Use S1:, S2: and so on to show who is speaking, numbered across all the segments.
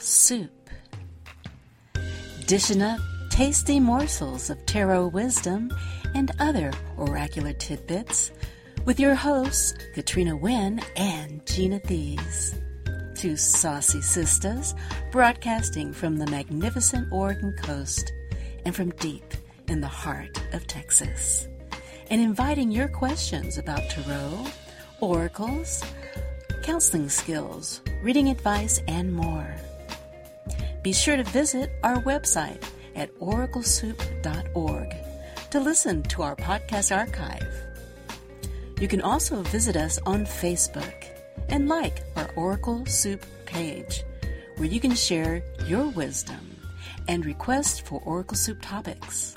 S1: Soup. Dishing up tasty morsels of tarot wisdom and other oracular tidbits with your hosts, Katrina Wynne and Gina Thies. Two saucy sisters broadcasting from the magnificent Oregon coast and from deep in the heart of Texas. And inviting your questions about tarot, oracles, counseling skills, reading advice, and more. Be sure to visit our website at oraclesoup.org to listen to our podcast archive. You can also visit us on Facebook and like our Oracle Soup page, where you can share your wisdom and request for Oracle Soup topics.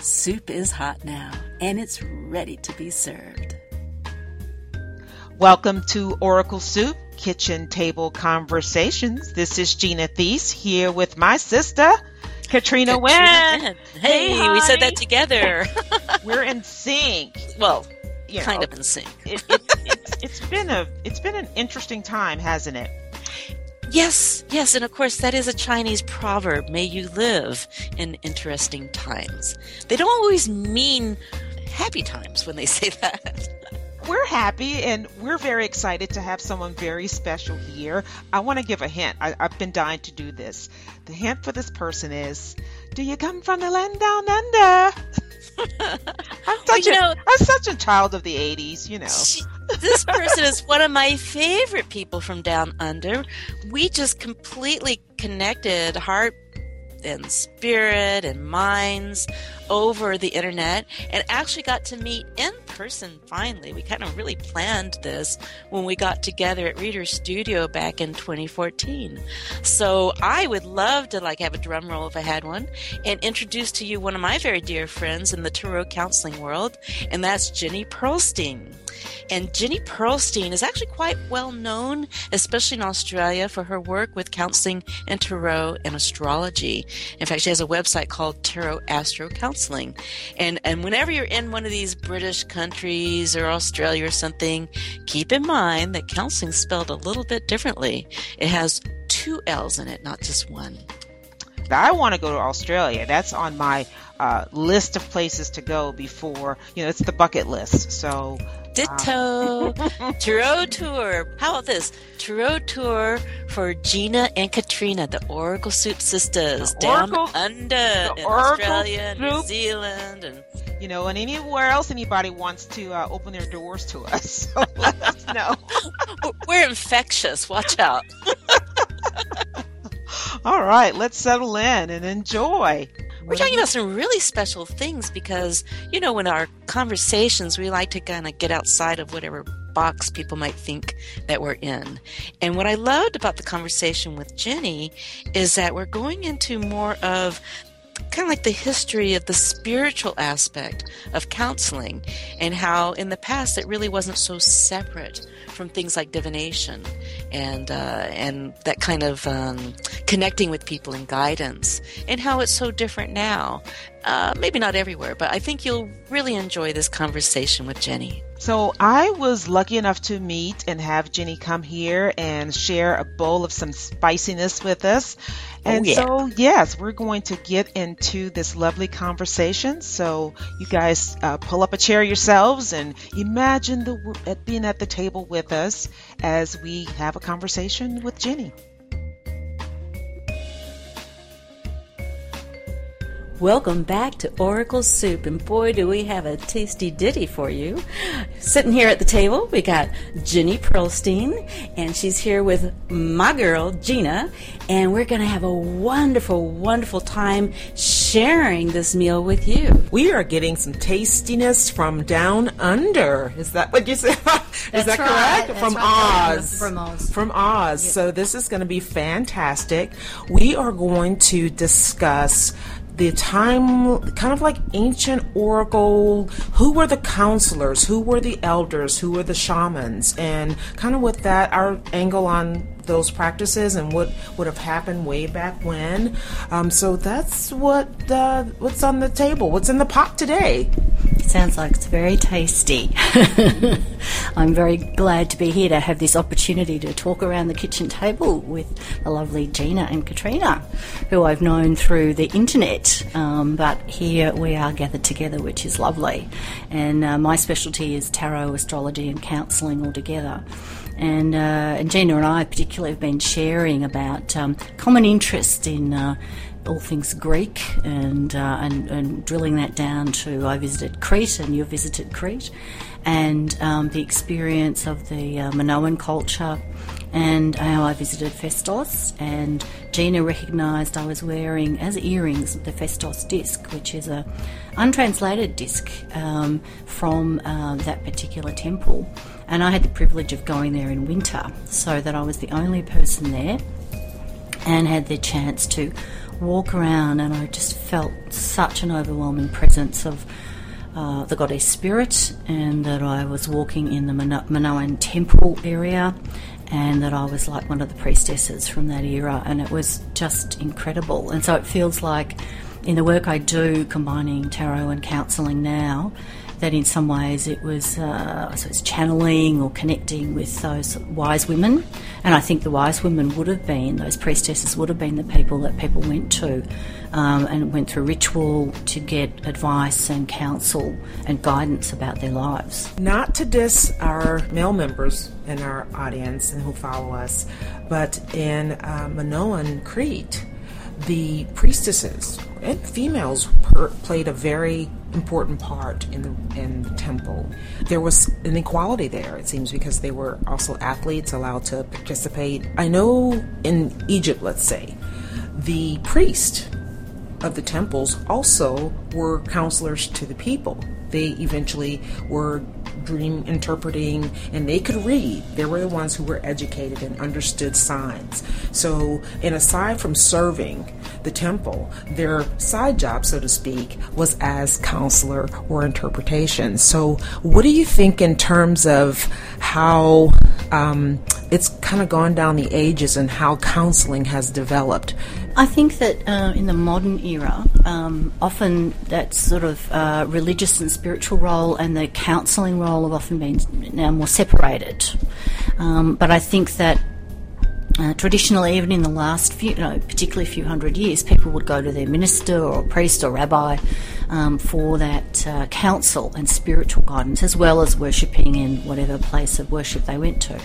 S1: Soup is hot now, and it's ready to be served.
S2: Welcome to Oracle Soup Kitchen Table Conversations. This is Gina Thies here with my sister, Katrina, Katrina Wynne.
S1: Hey, hey we said that together.
S2: We're in sync.
S1: Well, you know, kind of in sync.
S2: it, it, it's been a it's been an interesting time, hasn't it?
S1: Yes, yes, and of course that is a Chinese proverb. May you live in interesting times. They don't always mean happy times when they say that.
S2: We're happy and we're very excited to have someone very special here. I want to give a hint. I, have been dying to do this. The hint for this person is Do you come from the land down under? I'm such well, a, know, I'm such a child of the 80s, you know. She,
S1: this person is one of my favorite people from down under. We just completely connected heart and spirit and minds over the internet and actually got to meet in person finally. We kind of really planned this when we got together at Reader Studio back in 2014. So I would love to like have a drum roll if I had one and introduce to you one of my very dear friends in the tarot counseling world, and that's Jenne Perlstein. And Jenne Perlstein is actually quite well known, especially in Australia, for her work with counseling and tarot and astrology. In fact, she has a website called Tarot Astro Counseling. And and whenever you're in one of these British countries or Australia or something, keep in mind that counseling is spelled a little bit differently. It has two L's in it, not just one.
S2: I want to go to Australia. That's on my uh, list of places to go before, you know, it's the bucket list. So
S1: Ditto. Tarot tour. How about this? Tarot tour for Gina and Katrina, the Oracle Soup sisters, the down Oracle, under in Australia, Soup. New Zealand, and
S2: you know, and anywhere else anybody wants to uh, open their doors to us. So let us know.
S1: We're infectious. Watch out.
S2: All right, let's settle in and enjoy.
S1: We're talking about some really special things because, you know, in our conversations, we like to kind of get outside of whatever box people might think that we're in. And what I loved about the conversation with Jenne is that we're going into more of kind of like the history of the spiritual aspect of counseling and how in the past it really wasn't so separate from things like divination and uh, and that kind of um, connecting with people and guidance, and how it's so different now. Uh, maybe not everywhere, but I think you'll really enjoy this conversation with Jenne.
S2: So I was lucky enough to meet and have Jenne come here and share a bowl of some spiciness with us. Oh, and oh, yeah. so, yes, we're going to get into this lovely conversation. So, you guys uh, pull up a chair yourselves and imagine the being at the table with us as we have a conversation with Jenne.
S1: Welcome back to Oracle Soup, and boy, do we have a tasty ditty for you. Sitting here at the table, we got Jenne Perlstein, and she's here with my girl, Gina, and we're going to have a wonderful, wonderful time sharing this meal with you.
S2: We are getting some tastiness from down under. Is that what you said? is that right. correct? from,
S3: right. Oz. from Oz.
S2: From Oz. So this is going to be fantastic. We are going to discuss the time, kind of like ancient oracle, who were the counselors, who were the elders, who were the shamans, and kind of with that, our angle on those practices and what would have happened way back when. Um, so that's what uh, what's on the table. What's in the pot today?
S3: sounds like it's very tasty. I'm very glad to be here to have this opportunity to talk around the kitchen table with the lovely Gina and Katrina, who I've known through the internet. Um, but here we are gathered together, which is lovely. And uh, my specialty is tarot, astrology, and counselling altogether. And, uh, and Gina and I particularly have been sharing about um, common interest in uh, all things Greek and, uh, and, and drilling that down to I visited Crete and you visited Crete, and um, the experience of the uh, Minoan culture, and how I visited Festos. And Gina recognised I was wearing as earrings the Festos disc, which is a untranslated disc um, from uh, that particular temple. And I had the privilege of going there in winter, so that I was the only person there and had the chance to walk around, and I just felt such an overwhelming presence of uh, the goddess spirit, and that I was walking in the Minoan temple area, and that I was like one of the priestesses from that era, and it was just incredible. And so it feels like in the work I do, combining tarot and counselling now, that in some ways it was, uh, I suppose, channeling or connecting with those wise women. And I think the wise women would have been, those priestesses would have been the people that people went to um, and went through ritual to get advice and counsel and guidance about their lives.
S2: Not to diss our male members in our audience and who follow us, but in uh, Minoan Crete, the priestesses and females per- played a very important part in the in the temple. There was an equality there, it seems, because they were also athletes allowed to participate. I know in Egypt, let's say, the priest of the temples also were counselors to the people. They eventually were dream interpreting and they could read. They were the ones who were educated and understood signs. So, and aside from serving the temple, their side job, so to speak, was as counselor or interpretation. So, what do you think in terms of how um, it's kind of gone down the ages and how counseling has developed?
S3: I think that uh, in the modern era, um, often that sort of uh, religious and spiritual role and the counselling role have often been now more separated. Um, but I think that uh, traditionally, even in the last few, you know, particularly a few hundred years, people would go to their minister or priest or rabbi um, for that uh, counsel and spiritual guidance, as well as worshipping in whatever place of worship they went to.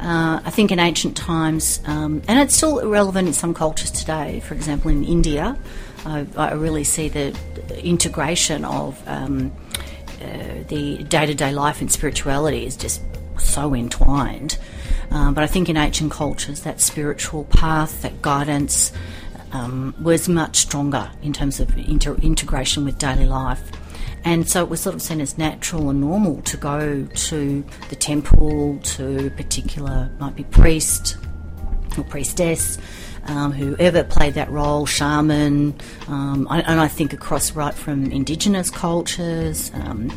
S3: Uh, I think in ancient times, um, and it's still relevant in some cultures today. For example, in India, I, I really see the integration of um, uh, the day-to-day life and spirituality is just so entwined. Um, but I think in ancient cultures, that spiritual path, that guidance, um, was much stronger in terms of inter- integration with daily life. And so it was sort of seen as natural and normal to go to the temple, to a particular, might be priest or priestess, um, whoever played that role, shaman, um, and I think across right from indigenous cultures. Um,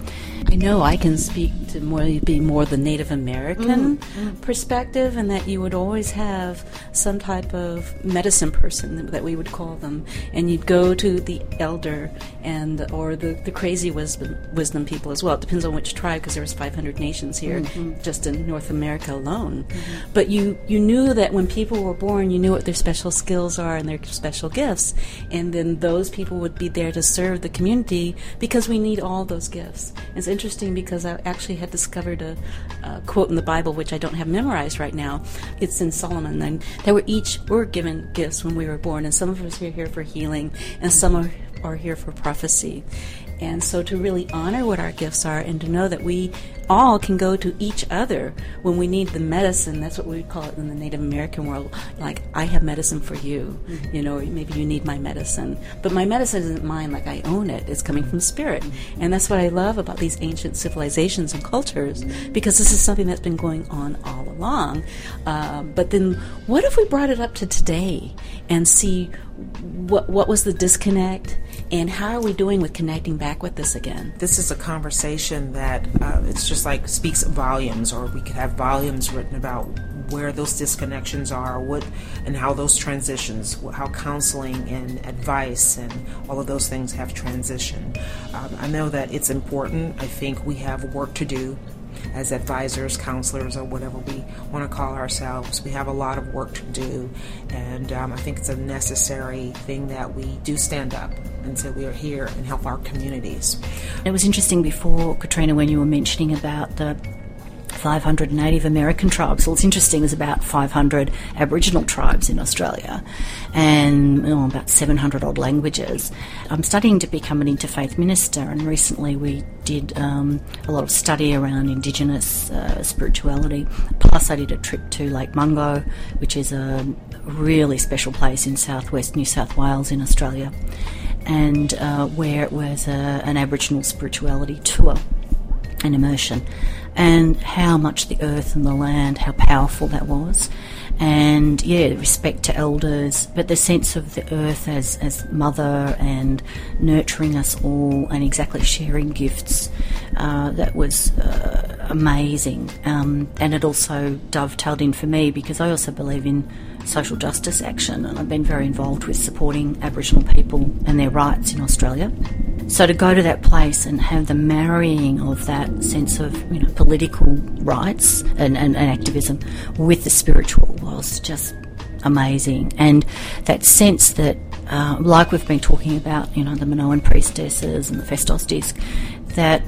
S4: I know I can speak to more be more the Native American mm-hmm. perspective, and that you would always have some type of medicine person that we would call them, and you'd go to the elder and or the, the crazy wisdom wisdom people as well. It depends on which tribe, because there was 500 nations here mm-hmm. just in North America alone. Mm-hmm. But you you knew that when people were born, you knew what their special skills are and their special gifts, and then those people would be there to serve the community because we need all those gifts. It's interesting because I actually had discovered a, a quote in the Bible which I don't have memorized right now. It's in Solomon, and they were each were given gifts when we were born, and some of us are here for healing, and some are are here for prophecy. And so to really honor what our gifts are and to know that we all can go to each other when we need the medicine. That's what we call it in the Native American world. Like, I have medicine for you, mm-hmm. you know, or maybe you need my medicine. But my medicine isn't mine, like I own it. It's coming from spirit. And that's what I love about these ancient civilizations and cultures, because this is something that's been going on all along. Uh, but then, what if we brought it up to today and see what, what was the disconnect? and how are we doing with connecting back with this again?
S2: This is a conversation that uh, it's just like speaks volumes, or we could have volumes written about where those disconnections are, what and how those transitions, how counseling and advice and all of those things have transitioned. Um, I know that it's important. I think we have work to do as advisors, counselors, or whatever we want to call ourselves. We have a lot of work to do, and um, I think it's a necessary thing that we do stand up and say we are here and help our communities.
S3: It was interesting before, Katrina, when you were mentioning about the 500 Native American tribes. Well, it's interesting, there's about 500 Aboriginal tribes in Australia and oh, about 700 odd languages. I'm studying to become an interfaith minister, and recently we did um, a lot of study around Indigenous uh, spirituality. Plus, I did a trip to Lake Mungo, which is a really special place in southwest New South Wales in Australia, and uh, where it was a, an Aboriginal spirituality tour and immersion and how much the earth and the land, how powerful that was. And yeah, respect to elders, but the sense of the earth as, as mother and nurturing us all and exactly sharing gifts, uh, that was uh, amazing. Um, and it also dovetailed in for me because I also believe in social justice action and I've been very involved with supporting Aboriginal people and their rights in Australia. So to go to that place and have the marrying of that sense of you know political rights and, and, and activism with the spiritual was just amazing. And that sense that, uh, like we've been talking about, you know, the Minoan priestesses and the Festos disc, that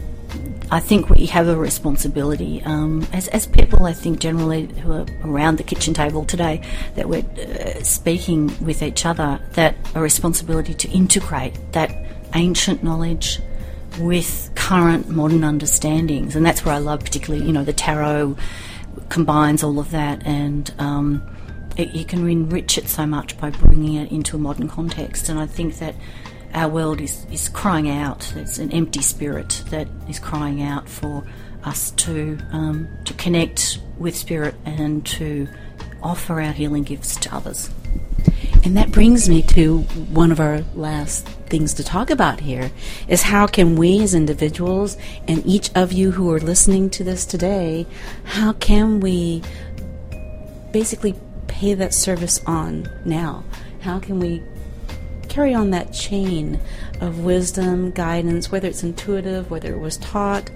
S3: I think we have a responsibility um, as, as people, I think, generally who are around the kitchen table today, that we're uh, speaking with each other, that a responsibility to integrate that ancient knowledge with current modern understandings. And that's where I love particularly, you know, the tarot combines all of that and um, it, you can enrich it so much by bringing it into a modern context. And I think that our world is, is crying out. It's an empty spirit that is crying out for us to um, to connect with spirit and to offer our healing gifts to others.
S4: And that brings me to one of our last things to talk about here is how can we as individuals and each of you who are listening to this today, how can we basically pay that service on now? How can we carry on that chain of wisdom, guidance, whether it's intuitive, whether it was taught,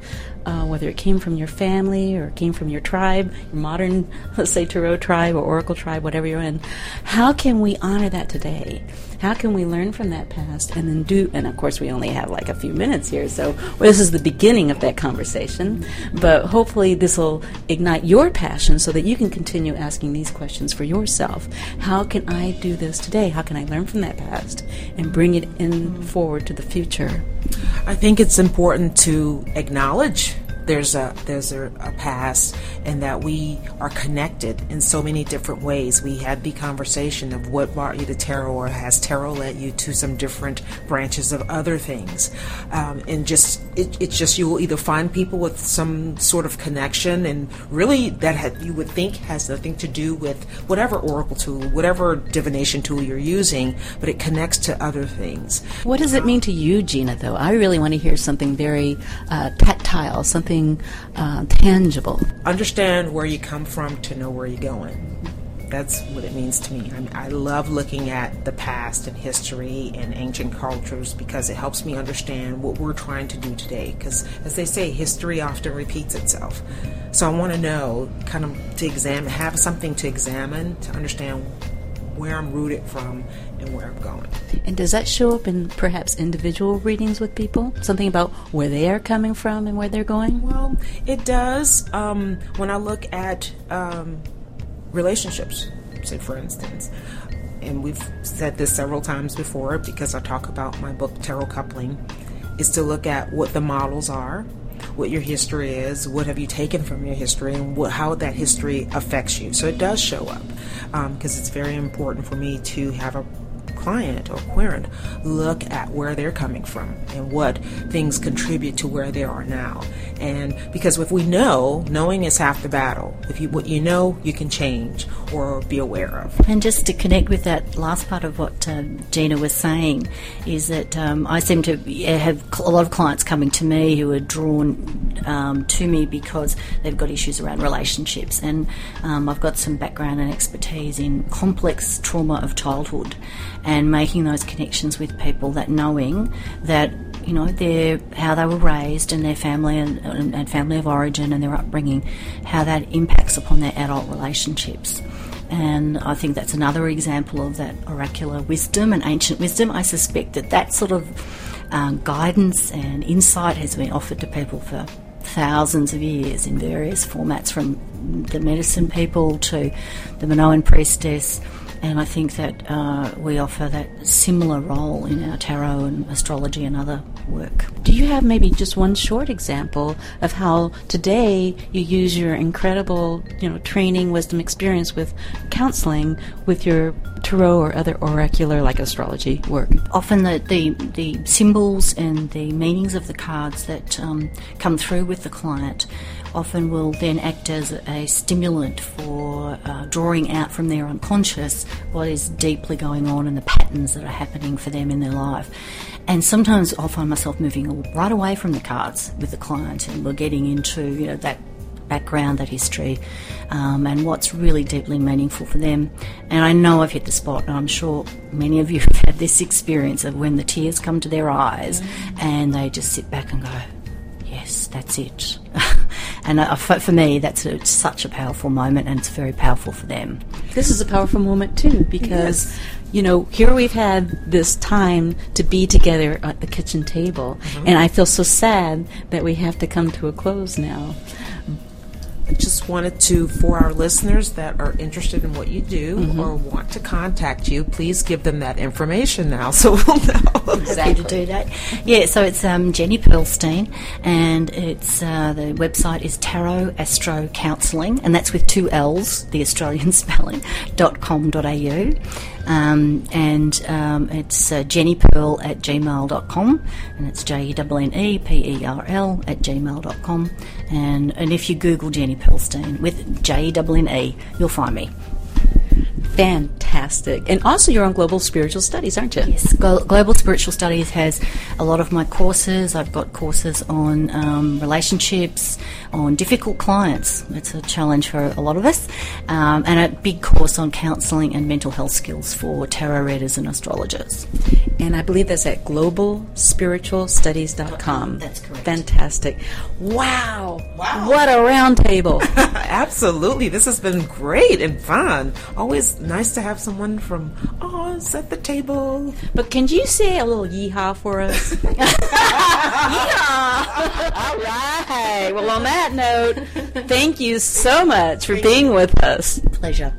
S4: uh, whether it came from your family or came from your tribe, your modern, let's say, Tarot tribe or Oracle tribe, whatever you're in. How can we honor that today? How can we learn from that past and then do? And of course, we only have like a few minutes here, so well, this is the beginning of that conversation. But hopefully, this will ignite your passion so that you can continue asking these questions for yourself. How can I do this today? How can I learn from that past and bring it in forward to the future?
S2: I think it's important to acknowledge there's a there's a, a, past and that we are connected in so many different ways. We had the conversation of what brought you to tarot, or has tarot led you to some different branches of other things, um, and just it, it's just you will either find people with some sort of connection, and really that you would think has nothing to do with whatever oracle tool, whatever divination tool you're using, but it connects to other things.
S4: What does it mean to you, Gina? Though I really want to hear something very uh, tactile, something something uh, tangible.
S2: Understand where you come from to know where you're going. That's what it means to me. I, mean, I love looking at the past and history and ancient cultures because it helps me understand what we're trying to do today. Because, as they say, history often repeats itself. So I want to know, kind of, to examine, have something to examine to understand where I'm rooted from I'm going.
S4: And does that show up in perhaps individual readings with people? Something about where they are coming from and where they're going?
S2: Well, it does. Um, when I look at um, relationships, say for instance, and we've said this several times before because I talk about my book Tarot Coupling, is to look at what the models are what your history is, what have you taken from your history, and what, how that history affects you. So it does show up because um, it's very important for me to have a client or querent look at where they're coming from and what things contribute to where they are now. And because if we know, knowing is half the battle. If you what you know, you can change or be aware of.
S3: And just to connect with that last part of what um, Gina was saying, is that um, I seem to have a lot of clients coming to me who are drawn um, to me because they've got issues around relationships, and um, I've got some background and expertise in complex trauma of childhood, and making those connections with people that knowing that you know their how they were raised and their family and, and, family of origin and their upbringing, how that impacts upon their adult relationships. And I think that's another example of that oracular wisdom and ancient wisdom. I suspect that that sort of um, guidance and insight has been offered to people for thousands of years in various formats, from the medicine people to the Minoan priestess. And I think that uh, we offer that similar role in our tarot and astrology and other work.
S4: Do you have maybe just one short example of how today you use your incredible, you know, training, wisdom, experience with counseling with your tarot or other oracular like astrology work?
S3: Often the, the, the symbols and the meanings of the cards that um, come through with the client often will then act as a stimulant for uh, drawing out from their unconscious what is deeply going on and the patterns that are happening for them in their life. And sometimes I'll find myself moving right away from the cards with the client, and we're getting into you know that background, that history, um, and what's really deeply meaningful for them. And I know I've hit the spot, and I'm sure many of you have had this experience of when the tears come to their eyes, mm-hmm. and they just sit back and go, "Yes, that's it." and uh, for, for, me, that's a, such a powerful moment, and it's very powerful for them.
S4: This is a powerful moment too, because. Yes you know, here we've had this time to be together at the kitchen table, mm-hmm. and I feel so sad that we have to come to a close now.
S2: I just wanted to, for our listeners that are interested in what you do mm-hmm. or want to contact you, please give them that information now so we'll know.
S3: Exactly. to do that. Yeah, so it's um, Jenne Perlstein, and it's uh, the website is Tarot Astro Counselling, and that's with two L's, the Australian spelling, dot com.au. Um, and um, it's uh, jenneperl at gmail.com, and it's J E N N E P E R L at gmail.com. And, and if you Google Jenne Perlstein with J E, you'll find me.
S4: Fantastic. And also, you're on Global Spiritual Studies, aren't you?
S3: Yes. Global Spiritual Studies has a lot of my courses. I've got courses on um, relationships, on difficult clients. It's a challenge for a lot of us. Um, and a big course on counselling and mental health skills for tarot readers and astrologers.
S4: And I believe that's at globalspiritualstudies.com.
S3: That's correct.
S4: Fantastic. Wow. Wow. What a roundtable.
S2: Absolutely. This has been great and fun. Always nice to have someone from oh, Oz at the table.
S4: But can you say a little yeehaw for us? yeehaw! All right. Well, on that note, thank you so much for being with us.
S3: Pleasure.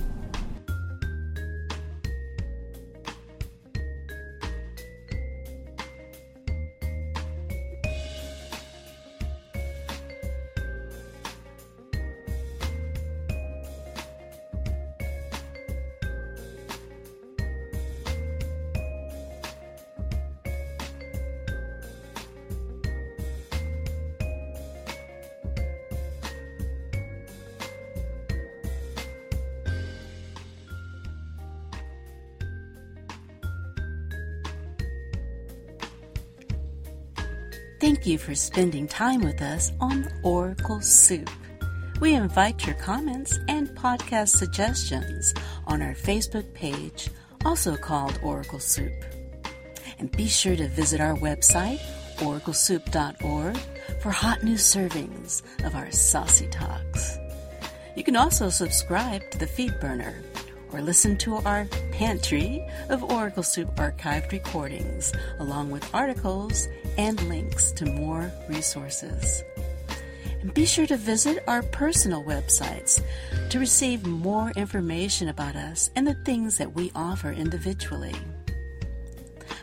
S4: Thank you for spending time with us on Oracle Soup. We invite your comments and podcast suggestions on our Facebook page, also called Oracle Soup. And be sure to visit our website, oraclesoup.org, for hot new servings of our saucy talks. You can also subscribe to the feed burner or listen to our pantry of Oracle Soup archived recordings, along with articles and links to more resources. And be sure to visit our personal websites to receive more information about us and the things that we offer individually.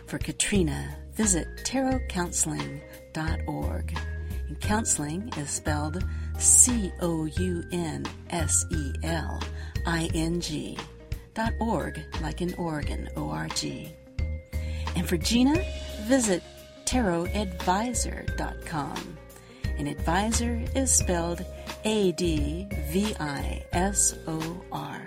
S4: For Katrina, visit tarotcounseling.org. And counseling is spelled C O U N S E L I N G. dot Org, like in Oregon, O R G. And for Gina, visit tarotadvisor.com. An advisor is spelled A D V I S O R.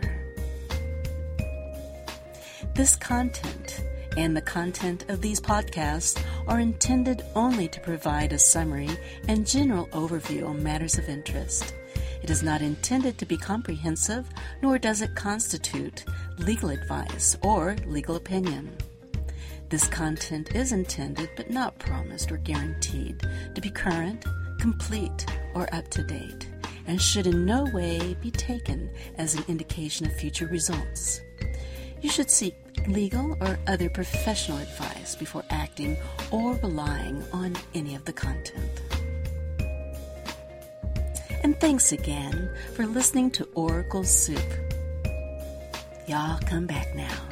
S4: This content and the content of these podcasts are intended only to provide a summary and general overview on matters of interest. It is not intended to be comprehensive, nor does it constitute legal advice or legal opinion. This content is intended, but not promised or guaranteed, to be current, complete, or up to date, and should in no way be taken as an indication of future results. You should seek legal or other professional advice before acting or relying on any of the content. And thanks again for listening to Oracle Soup. Y'all come back now.